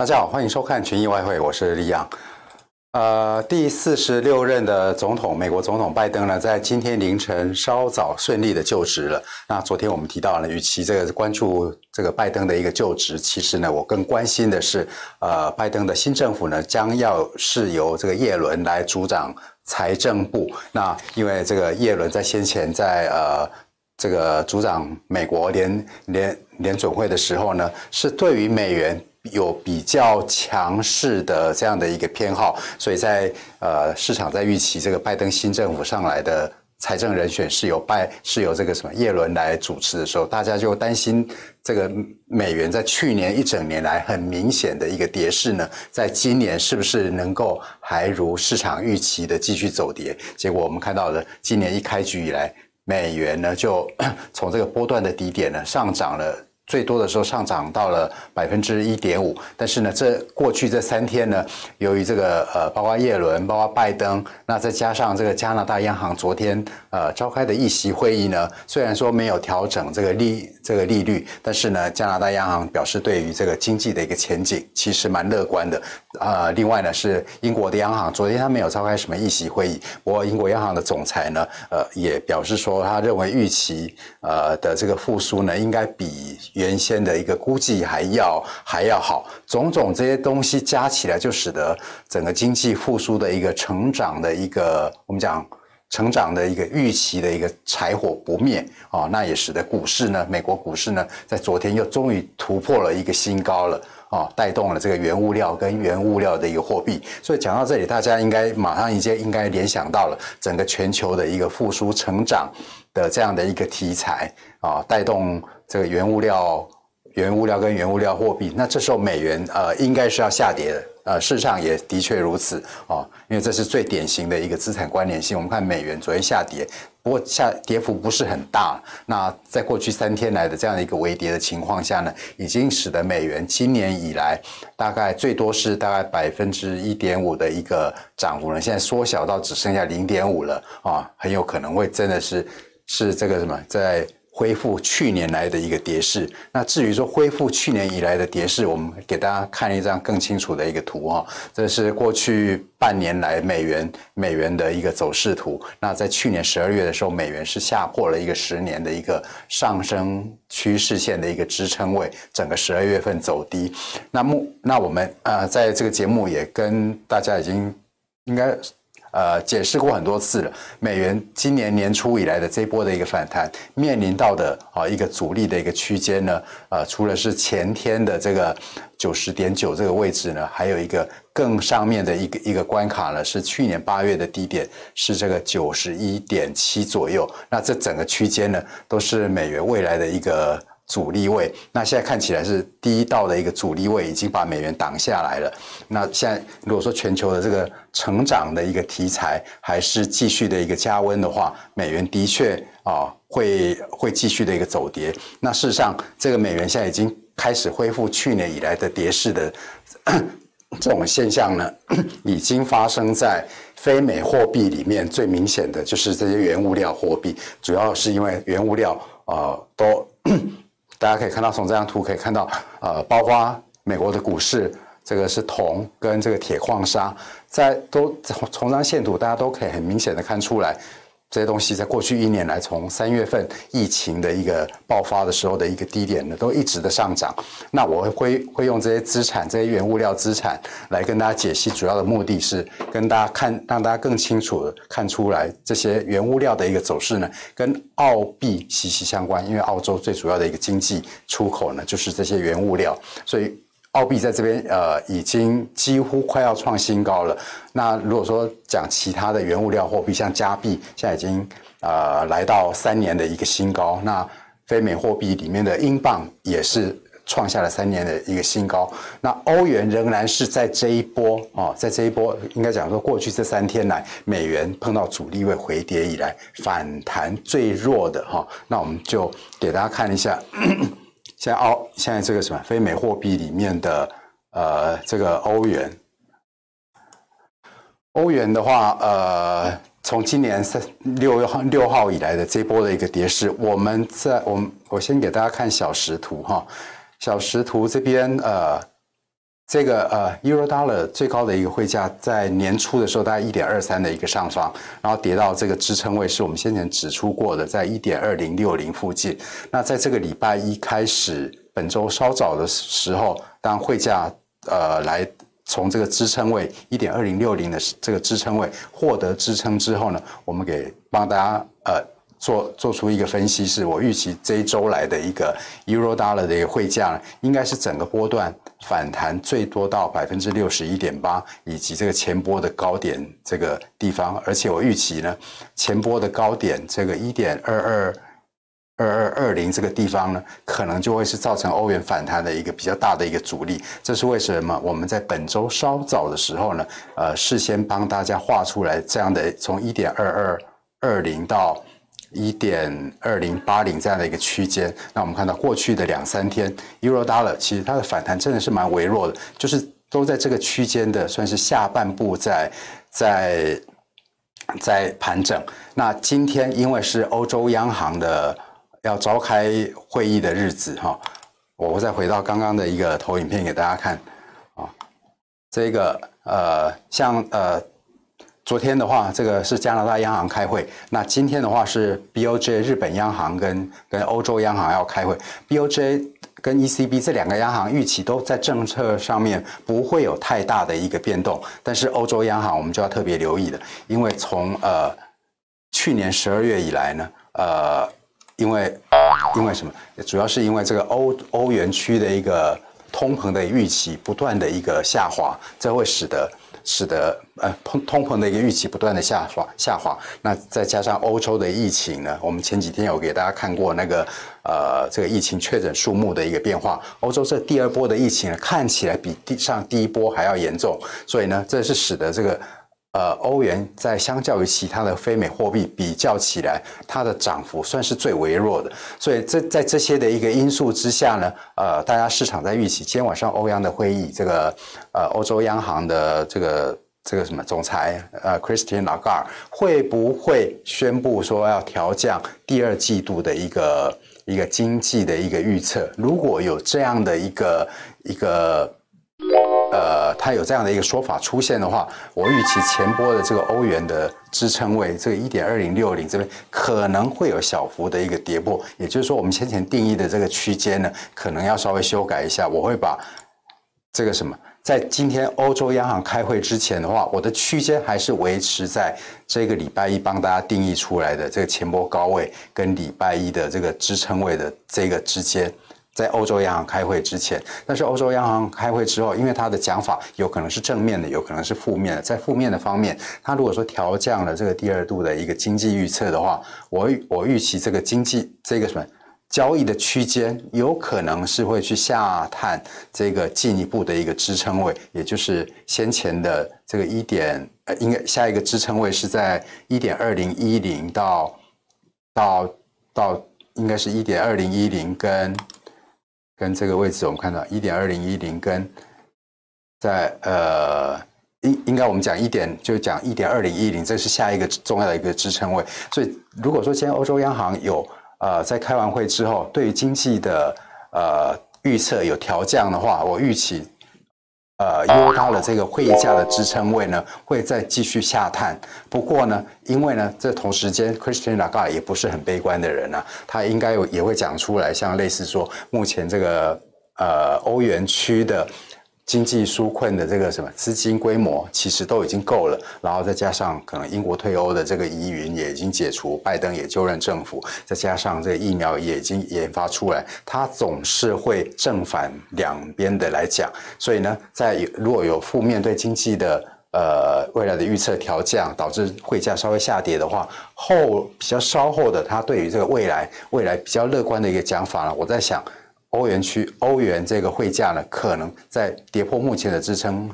大家好，欢迎收看群益外汇，我是李阳。呃，第四十六任的总统，美国总统拜登呢，在今天凌晨稍早顺利的就职了。那昨天我们提到了，与其这个关注这个拜登的一个就职，其实呢，我更关心的是，呃，拜登的新政府呢，将要是由这个叶伦来主掌财政部。那因为这个叶伦在先前在呃这个主掌美国联联联准会的时候呢，是对于美元。有比较强势的这样的一个偏好，所以在呃市场在预期这个拜登新政府上来的财政人选是由拜是由这个什么耶伦来主持的时候，大家就担心这个美元在去年一整年来很明显的一个跌势呢，在今年是不是能够还如市场预期的继续走跌？结果我们看到的今年一开局以来，美元呢就从这个波段的低点呢上涨了。最多的时候上涨到了百分之一点五，但是呢，这过去这三天呢，由于这个呃，包括耶伦，包括拜登，那再加上这个加拿大央行昨天呃召开的议息会议呢，虽然说没有调整这个利这个利率，但是呢，加拿大央行表示对于这个经济的一个前景其实蛮乐观的。呃，另外呢是英国的央行，昨天他没有召开什么议息会议，不过英国央行的总裁呢，呃，也表示说他认为预期呃的这个复苏呢，应该比。原先的一个估计还要还要好，种种这些东西加起来，就使得整个经济复苏的一个成长的一个我们讲成长的一个预期的一个柴火不灭啊，那也使得股市呢，美国股市呢，在昨天又终于突破了一个新高了啊，带动了这个原物料跟原物料的一个货币。所以讲到这里，大家应该马上一接应该联想到了整个全球的一个复苏成长的这样的一个题材啊，带动。这个原物料、原物料跟原物料货币，那这时候美元呃应该是要下跌的，呃，事实上也的确如此哦，因为这是最典型的一个资产关联性。我们看美元昨天下跌，不过下跌幅不是很大。那在过去三天来的这样的一个微跌的情况下呢，已经使得美元今年以来大概最多是大概百分之一点五的一个涨幅了，现在缩小到只剩下零点五了啊、很有可能会真的是是这个什么在。恢复去年来的一个跌势。那至于说恢复去年以来的跌势，我们给大家看一张更清楚的一个图哈。这是过去半年来美元美元的一个走势图。那在去年十二月的时候，美元是下破了一个十年的一个上升趋势线的一个支撑位，整个十二月份走低。那目那我们呃在这个节目也跟大家已经应该。呃，解释过很多次了。美元今年年初以来的这波的一个反弹，面临到的啊一个阻力的一个区间呢，呃，除了是前天的这个九十点九这个位置呢，还有一个更上面的一个一个关卡呢，是去年八月的低点，是这个九十一点七左右。那这整个区间呢，都是美元未来的一个。阻力位，那现在看起来是第一道的一个阻力位已经把美元挡下来了。那现在如果说全球的这个成长的一个题材还是继续的一个加温的话，美元的确啊会会继续的一个走跌。那事实上，这个美元现在已经开始恢复去年以来的跌势的 这种现象呢，已经发生在非美货币里面。最明显的就是这些原物料货币，主要是因为原物料啊、都。大家可以看到，从这张图可以看到，呃，包括美国的股市，这个是铜跟这个铁矿砂，在都从这张线图，大家都可以很明显的看出来。这些东西在过去一年来，从三月份疫情的一个爆发的时候的一个低点呢，都一直的上涨。那我会会用这些资产、这些原物料资产来跟大家解析，主要的目的是跟大家看，让大家更清楚的看出来这些原物料的一个走势呢，跟澳币息息相关。因为澳洲最主要的一个经济出口呢，就是这些原物料，所以。澳币在这边呃已经几乎快要创新高了。那如果说讲其他的原物料货币，像加币，现在已经呃来到三年的一个新高。那非美货币里面的英镑也是创下了三年的一个新高。那欧元仍然是在这一波哦，在这一波应该讲说过去这三天来，美元碰到阻力位回跌以来反弹最弱的哈。那我们就给大家看一下。现在澳现在这个什么非美货币里面的呃这个欧元，欧元的话呃从今年三六号六号以来的这波的一个跌势，我们在我们我先给大家看小时图哈，小时图这边呃这个呃，Euro Dollar 最高的一个汇价在年初的时候大概一点二三的一个上方，然后跌到这个支撑位是我们先前指出过的，在一点二零六零附近。那在这个礼拜一开始，本周稍早的时候，当汇价呃来从这个支撑位一点二零六零的这个支撑位获得支撑之后呢，我们给帮大家呃。做做出一个分析，是我预期这一周来的一个 Euro Dollar 的一个汇价，应该是整个波段反弹最多到百分之六十一点八，以及这个前波的高点这个地方，而且我预期呢，前波的高点这个一点二二二二二零这个地方呢，可能就会是造成欧元反弹的一个比较大的一个阻力。这是为什么？我们在本周稍早的时候呢，呃，事先帮大家画出来这样的从一点二二二零到。一点二零八零这样的一个区间，那我们看到过去的两三天，Euro Dollar 其实它的反弹真的是蛮微弱的，就是都在这个区间的算是下半部在在在盘整。那今天因为是欧洲央行的要召开会议的日子哈，我会再回到刚刚的一个投影片给大家看啊，这个呃像呃。昨天的话，这个是加拿大央行开会。那今天的话是 BOJ 日本央行跟跟欧洲央行要开会。BOJ 跟 ECB 这两个央行预期都在政策上面不会有太大的一个变动，但是欧洲央行我们就要特别留意了，因为从呃去年十二月以来呢，呃，因为因为什么？主要是因为这个欧欧元区的一个通膨的预期不断的一个下滑，这会使得。使得呃通通膨的一个预期不断的下滑下滑，那再加上欧洲的疫情呢，我们前几天有给大家看过那个呃这个疫情确诊数目的一个变化，欧洲这第二波的疫情呢，看起来比第上第一波还要严重，所以呢，这是使得这个。呃，欧元在相较于其他的非美货币比较起来，它的涨幅算是最微弱的。所以这在这些的一个因素之下呢，呃，大家市场在预期今天晚上欧央的会议，这个呃欧洲央行的这个这个什么总裁呃，Christian Lagarde 会不会宣布说要调降第二季度的一个一个经济的一个预测？如果有这样的一个一个。呃，它有这样的一个说法出现的话，我预期前波的这个欧元的支撑位，这个一点二零六零这边可能会有小幅的一个跌破，也就是说，我们先前定义的这个区间呢，可能要稍微修改一下。我会把这个什么，在今天欧洲央行开会之前的话，我的区间还是维持在这个礼拜一帮大家定义出来的这个前波高位跟礼拜一的这个支撑位的这个之间。在欧洲央行开会之前，但是欧洲央行开会之后，因为它的讲法有可能是正面的，有可能是负面的。在负面的方面，它如果说调降了这个第二度的一个经济预测的话，我我预期这个经济这个什么交易的区间有可能是会去下探这个进一步的一个支撑位，也就是先前的这个一点呃，应该下一个支撑位是在一点二零一零到到到应该是一点二零一零跟。跟这个位置，我们看到一点二零一零跟在呃应应该我们讲一点就讲一点二零一零，这是下一个重要的一个支撑位。所以如果说今天欧洲央行有呃在开完会之后，对于经济的呃预测有调降的话，我预期。呃，因为到了这个会议价的支撑位呢，会再继续下探。不过呢，因为呢，这同时间，Christian Lagarde 也不是很悲观的人啊，他应该有也会讲出来，像类似说，目前这个呃欧元区的。经济纾困的这个什么资金规模其实都已经够了，然后再加上可能英国退欧的这个疑云也已经解除，拜登也就任政府，再加上这个疫苗也已经研发出来，它总是会正反两边的来讲。所以呢，在如果有负面对经济的呃未来的预测调降，导致汇价稍微下跌的话，后比较稍后的，它对于这个未来未来比较乐观的一个讲法呢，我在想。欧元区欧元这个汇价呢，可能在跌破目前的支撑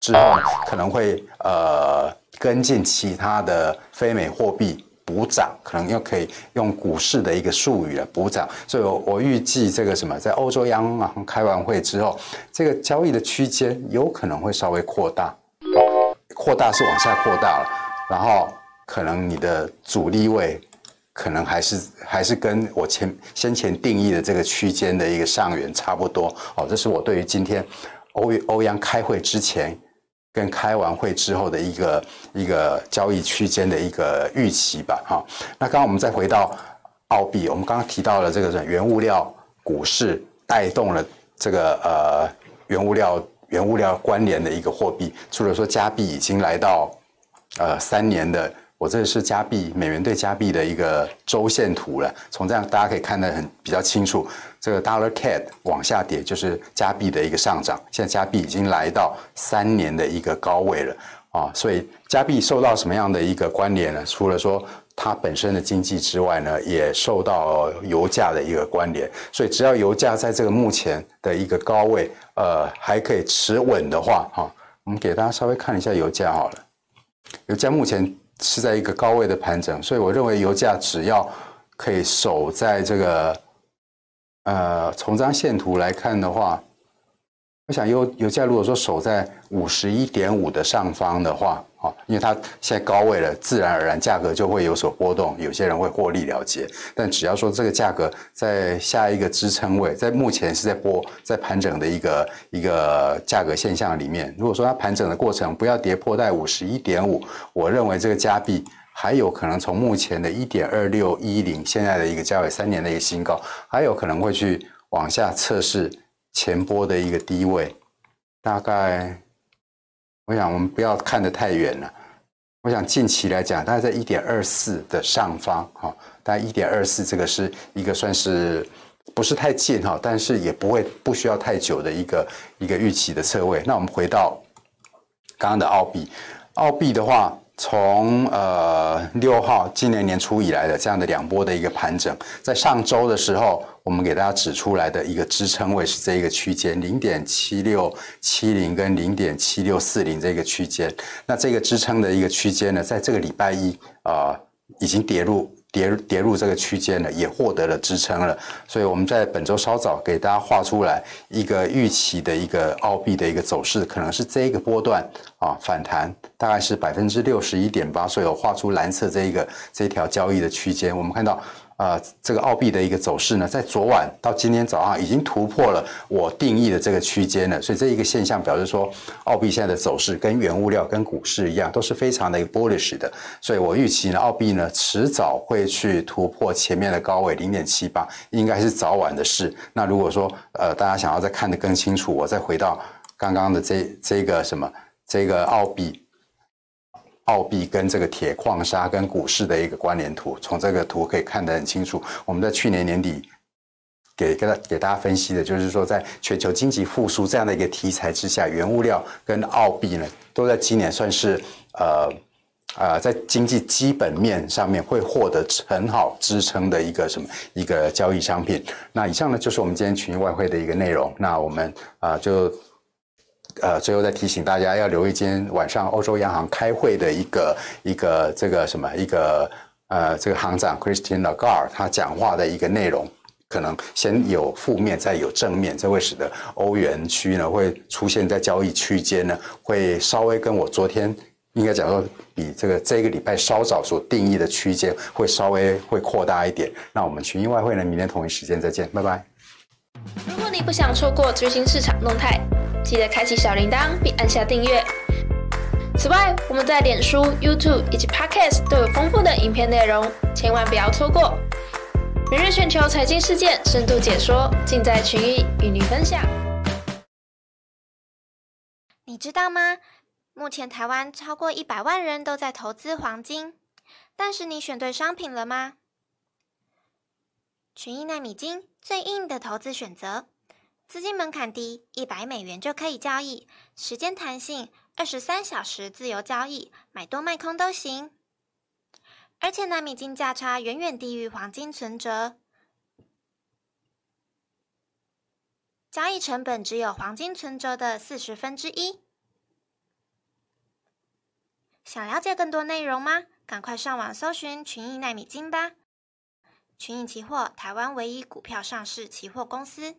之后，可能会呃跟进其他的非美货币补涨，可能又可以用股市的一个术语来补涨。所以我，我预计这个什么，在欧洲央行开完会之后，这个交易的区间有可能会稍微扩大，扩大是往下扩大了，然后可能你的阻力位。可能还是还是跟我前先前定义的这个区间的一个上缘差不多哦，这是我对于今天欧欧央开会之前跟开完会之后的一个一个交易区间的一个预期吧。哈，那刚刚我们再回到澳币，我们刚刚提到了这个原物料股市带动了这个呃原物料原物料关联的一个货币，除了说加币已经来到呃三年的。我这是加币美元对加币的一个周线图了，从这样大家可以看得很比较清楚，这个 dollar CAD 往下跌就是加币的一个上涨，现在加币已经来到三年的一个高位了啊，所以加币受到什么样的一个关联呢？除了说它本身的经济之外呢，也受到油价的一个关联，所以只要油价在这个目前的一个高位，呃，还可以持稳的话，哈，我们给大家稍微看一下油价好了，油价目前。是在一个高位的盘整，所以我认为油价只要可以守在这个，呃，从张线图来看的话。我想油油价如果说守在五十一点五的上方的话，啊，因为它现在高位了，自然而然价格就会有所波动，有些人会获利了结。但只要说这个价格在下一个支撑位，在目前是在波在盘整的一个一个价格现象里面，如果说它盘整的过程不要跌破在五十一点五，我认为这个加币还有可能从目前的一点二六一零现在的一个价位三年的一个新高，还有可能会去往下测试。前波的一个低位，大概，我想我们不要看得太远了。我想近期来讲，大概在一点二四的上方，哈，大概一点二四这个是一个算是不是太近哈，但是也不会不需要太久的一个一个预期的侧位。那我们回到刚刚的澳币，澳币的话。从呃六号今年年初以来的这样的两波的一个盘整，在上周的时候，我们给大家指出来的一个支撑位是这一个区间零点七六七零跟零点七六四零这个区间。那这个支撑的一个区间呢，在这个礼拜一啊、呃、已经跌入。跌跌入这个区间了，也获得了支撑了，所以我们在本周稍早给大家画出来一个预期的一个澳币的一个走势，可能是这一个波段啊反弹，大概是百分之六十一点八，所以我画出蓝色这一个这条交易的区间，我们看到。啊、呃，这个澳币的一个走势呢，在昨晚到今天早上已经突破了我定义的这个区间了，所以这一个现象表示说，澳币现在的走势跟原物料、跟股市一样，都是非常的一个 bullish 的，所以我预期呢，澳币呢迟早会去突破前面的高位零点七八，应该是早晚的事。那如果说呃大家想要再看得更清楚，我再回到刚刚的这这个什么这个澳币。澳币跟这个铁矿砂跟股市的一个关联图，从这个图可以看得很清楚。我们在去年年底给给大给大家分析的，就是说在全球经济复苏这样的一个题材之下，原物料跟澳币呢，都在今年算是呃呃在经济基本面上面会获得很好支撑的一个什么一个交易商品。那以上呢就是我们今天群益外汇的一个内容。那我们啊、就。呃，最后再提醒大家要留意今天晚上欧洲央行开会的一个一个这个什么一个呃这个行长 Christian Lagarde 他讲话的一个内容，可能先有负面，再有正面，这会使得欧元区呢会出现在交易区间呢，会稍微跟我昨天应该讲说比这个这个礼拜稍早所定义的区间会稍微会扩大一点。那我们群英外汇呢，明天同一时间再见，拜拜。如果你不想错过最新市场动态。记得开启小铃铛并按下订阅。此外，我们在脸书、YouTube 以及 Podcast 都有丰富的影片内容，千万不要错过。每日全球财经事件深度解说，尽在群益与你分享。你知道吗？目前台湾超过一百万人都在投资黄金，但是你选对商品了吗？群益奈米金最硬的投资选择。资金门槛低，一百美元就可以交易，时间弹性，二十三小时自由交易，买多卖空都行。而且纳米金价差远远低于黄金存折，交易成本只有黄金存折的四十分之一。想了解更多内容吗？赶快上网搜寻群益奈米金吧！群益期货，台湾唯一股票上市期货公司。